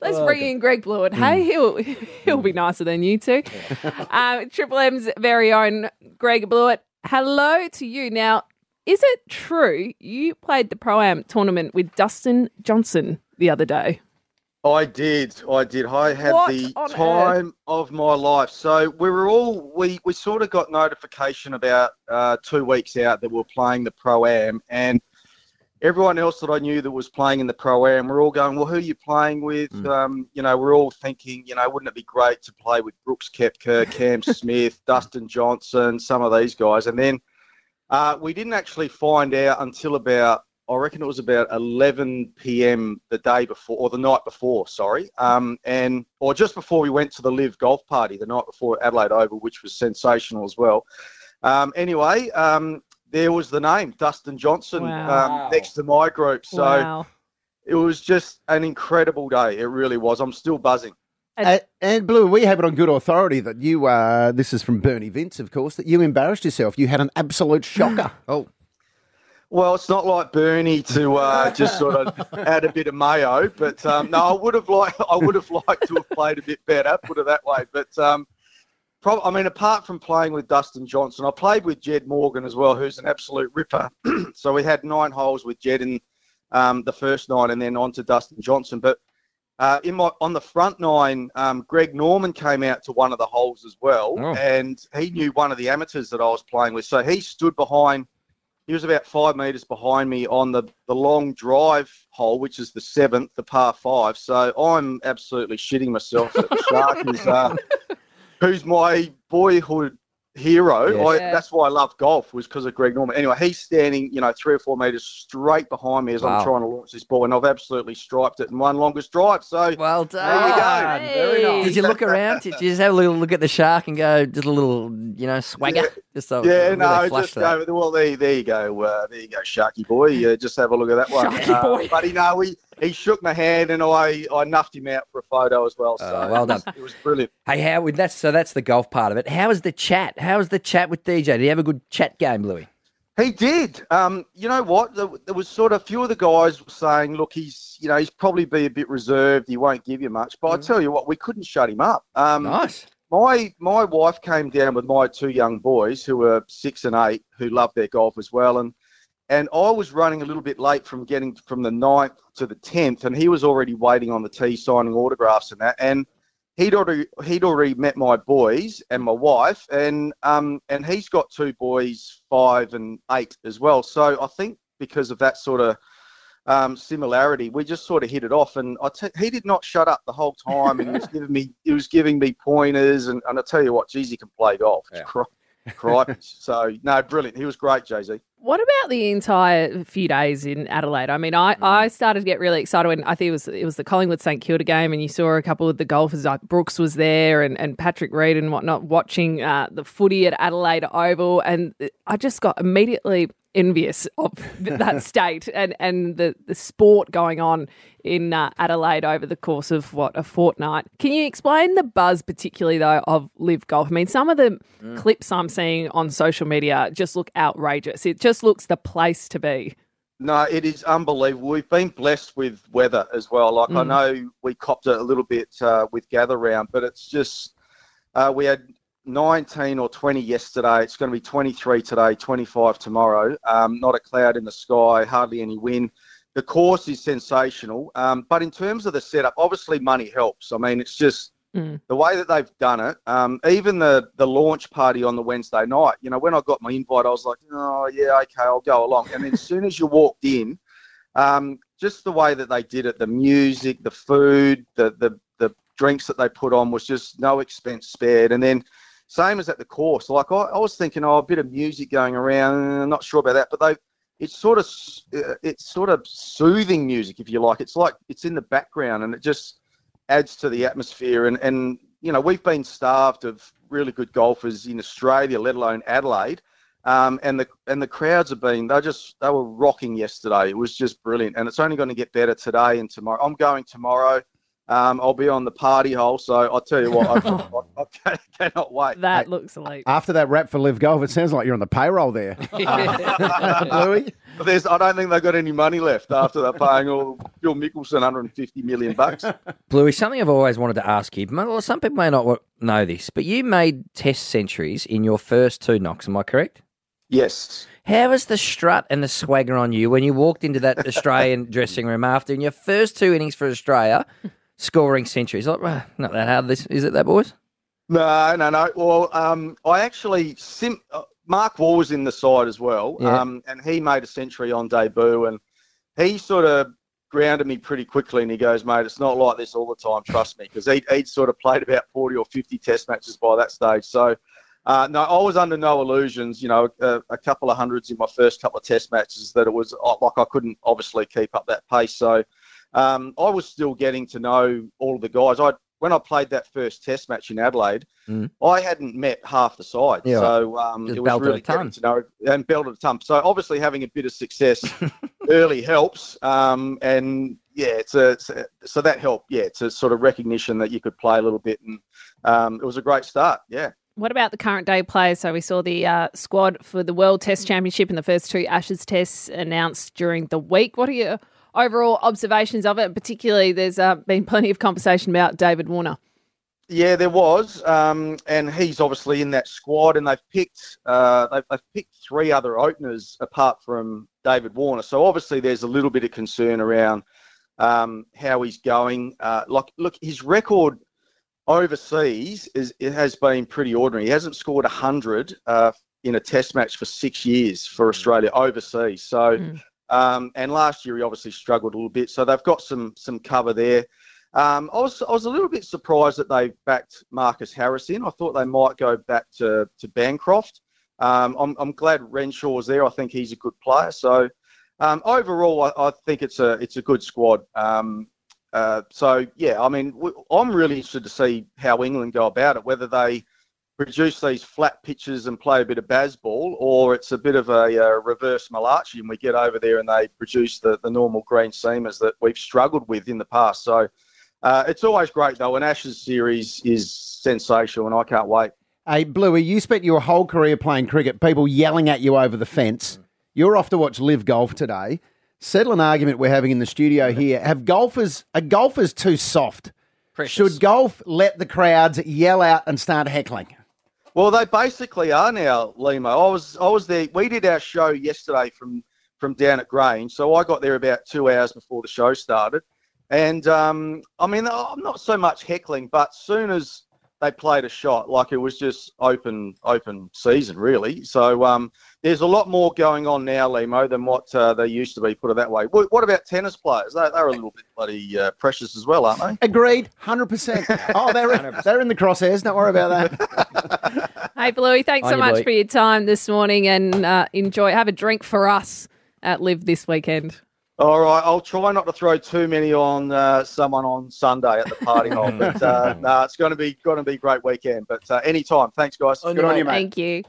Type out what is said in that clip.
Let's bring in Greg Blewett. Hey, he'll he'll be nicer than you two. Um, Triple M's very own Greg Blewett. Hello to you. Now, is it true you played the Pro Am tournament with Dustin Johnson the other day? I did. I did. I had What the on time of my life. So we were all we we sort of got notification about uh, two weeks out that we are playing the pro am, and everyone else that I knew that was playing in the pro am, we're all going, well, who are you playing with? Um, you know, we're all thinking, you know, wouldn't it be great to play with Brooks Koepka, Cam Smith, Dustin Johnson, some of these guys, and then uh, we didn't actually find out until about I reckon it was about 11 p.m. the day before, or the night before, sorry, um, and or just before we went to the LIV Golf Party the night before Adelaide Oval, which was sensational as well. Um, anyway, um, there was the name Dustin Johnson Wow. um, next to my group, so wow. it was just an incredible day. It really was. I'm still buzzing. And, and Blue, we have it on good authority that you, uh, this is from Bernie Vince, of course, that you embarrassed yourself. You had an absolute shocker. Oh, Well, it's not like Bernie to uh, just sort of add a bit of mayo, but um, no, I would have liked I would have liked to have played a bit better, put it that way. But um, prob- I mean, apart from playing with Dustin Johnson, I played with Jed Morgan as well, who's an absolute ripper. so we had nine holes with Jed in um, the first nine, and then on to Dustin Johnson. But uh, in my on the front nine, um, Greg Norman came out to one of the holes as well, Oh. and he knew one of the amateurs that I was playing with, so he stood behind he was about five metres behind me on the, the long drive hole, which is the seventh, the par five. So I'm absolutely shitting myself that the Shark is, uh, who's my boyhood hero. Yes. I, that's why I love golf was because of Greg Norman. Anyway, he's standing, you know, three or four metres straight behind me as Wow. I'm trying to launch this ball, and I've absolutely striped it in one longest drive. So well there you done. go. Very nice. Did you look around? Did you just have a little look at the shark and go, just a little, you know, swagger? Just so Yeah, really no, flush just that. go. Well, there, there you go. Uh, there you go, Sharky boy. Uh, just have a look at that one. Sharky Uh, boy. But he, no, he, he shook my hand and I, I nuffed him out for a photo as well. So Oh, well done. It was brilliant. Hey, how that's so that's the golf part of it. How was the chat? How was the chat with DJ? Did he have a good chat game, Louis? He did. Um, you know what? There, there was sort of a few of the guys saying, look, he's, you know, he's probably be a bit reserved. He won't give you much. But I tell you what, we couldn't shut him up. Um, Nice. my my wife came down with my two young boys who were six and eight who love their golf as well and and I was running a little bit late from getting from the ninth to the tenth and he was already waiting on the tee signing autographs and that and he'd already he'd already met my boys and my wife and um and he's got two boys five and eight as well so I think because of that sort of um, similarity. We just sort of hit it off, and I t- he did not shut up the whole time, and he was giving me he was giving me pointers, and, and I tell you what, geez, he can play golf. Yeah. Cri- so no, brilliant. He was great, Jay Z. What about the entire few days in Adelaide? I mean, I, I started to get really excited when I think it was it was the Collingwood St Kilda game, and you saw a couple of the golfers like Brooks was there and, and Patrick Reed and whatnot watching uh, the footy at Adelaide Oval, and I just got immediately envious of that state and and the the sport going on in uh, Adelaide over the course of what a fortnight. Can you explain the buzz, particularly though, of LIV golf? I mean, some of the clips I'm seeing on social media just look outrageous. It just looks the place to be. No, it is unbelievable. We've been blessed with weather as well. Like I Mm. know we copped it a little bit uh, with gather round, but it's just uh, we had 19 or 20 yesterday. It's going to be 23 today, 25 tomorrow. Um, not a cloud in the sky, hardly any wind. The course is sensational, um, but in terms of the setup, obviously money helps. I mean, it's just Mm. the way that they've done it. Um, even the the launch party on the Wednesday night. You know, when I got my invite, I was like, oh yeah, okay, I'll go along. And then as soon as you walked in, um, just the way that they did it, the music, the food, the the the drinks that they put on was just no expense spared. And then same as at the course. Like I, I was thinking, oh, a bit of music going around. I'm not sure about that, but they. It's sort of uh, it's sort of soothing music, if you like. It's like it's in the background, and it just adds to the atmosphere. And and you know we've been starved of really good golfers in Australia, let alone Adelaide. Um, and the and the crowds have been they just they were rocking yesterday. It was just brilliant, and it's only going to get better today and tomorrow. I'm going tomorrow. Um, I'll be on the party hole, so I'll tell you what, I, I, I cannot wait. That looks elite. After that rap for LIV Golf, it sounds like you're on the payroll there. Bluey? There's, I don't think they've got any money left after they're paying all Phil Mickelson 150 million bucks. Bluey, something I've always wanted to ask you. Well, some people may not know this, but you made Test centuries in your first two knocks. Am I correct? Yes. How was the strut and the swagger on you when you walked into that Australian dressing room after in your first two innings for Australia, scoring centuries? Like, "Well, not that hard. This is it, that boys? No, no, no. Well, um, I actually sim- uh, Mark Waugh was in the side as well, Yeah. um, and he made a century on debut, and he sort of grounded me pretty quickly, and he goes, "Mate, it's not like this all the time. Trust me," because he he'd sort of played about forty or fifty Test matches by that stage. So, uh, no, I was under no illusions. You know, a, a couple of hundreds in my first couple of Test matches that it was uh, like I couldn't obviously keep up that pace. So. Um, I was still getting to know all of the guys. I when I played that first Test match in Adelaide, Mm. I hadn't met half the side, Yeah. so um, it was really getting to know and belted a ton. So obviously having a bit of success early helps, um, and yeah, it's a, it's a so that helped. Yeah, it's a sort of recognition that you could play a little bit, and um, it was a great start. Yeah. What about the current day players? So we saw the uh, squad for the World Test Championship and the first two Ashes tests announced during the week. What are your overall observations of it? Particularly, there's uh, been plenty of conversation about David Warner. Yeah, there was, um, and he's obviously in that squad, and they've picked uh, they've, they've picked three other openers apart from David Warner. So obviously, there's a little bit of concern around um, how he's going. Uh, like, look, his record overseas is it has been pretty ordinary. He hasn't scored hundred uh, in a Test match for six years for Australia overseas. So, Mm. Um, and last year he obviously struggled a little bit. So they've got some some cover there. Um, I was I was a little bit surprised that they backed Marcus Harris in. I thought they might go back to to Bancroft. Um, I'm I'm glad Renshaw's there. I think he's a good player. So um, overall, I, I think it's a it's a good squad. Um, uh, so yeah, I mean, I'm really interested to see how England go about it. Whether they produce these flat pitches and play a bit of Bazball, or it's a bit of a uh, reverse Malachi and we get over there and they produce the, the normal green seamers that we've struggled with in the past. So uh, it's always great though. An Ashes series is sensational, and I can't wait. Hey, Bluey, you spent your whole career playing cricket, people yelling at you over the fence. You're off to watch LIV Golf today. Settle an argument we're having in the studio here. Have golfers, are golfers too soft? Should golf let the crowds yell out and start heckling? Well, they basically are now, Limo. I was I was there. We did our show yesterday from from down at Grange, so I got there about two hours before the show started. And um, I mean, I'm not so much heckling, but soon as they played a shot, like it was just open open season, really. So um, there's a lot more going on now, Limo, than what uh, they used to be. Put it that way. What, what about tennis players? They, they're a little bit bloody uh, precious as well, aren't they? Agreed, 100%. Oh, they're, they're in the crosshairs. Don't worry about that. Hey, Bluey, thanks On so you, much Bluey. for your time this morning and uh, enjoy. Have a drink for us at LIV this weekend. All right, I'll try not to throw too many on uh, someone on Sunday at the party hall, but uh, no, it's going to be going to be a great weekend. But uh, anytime, thanks guys. Good on you, mate. Thank you.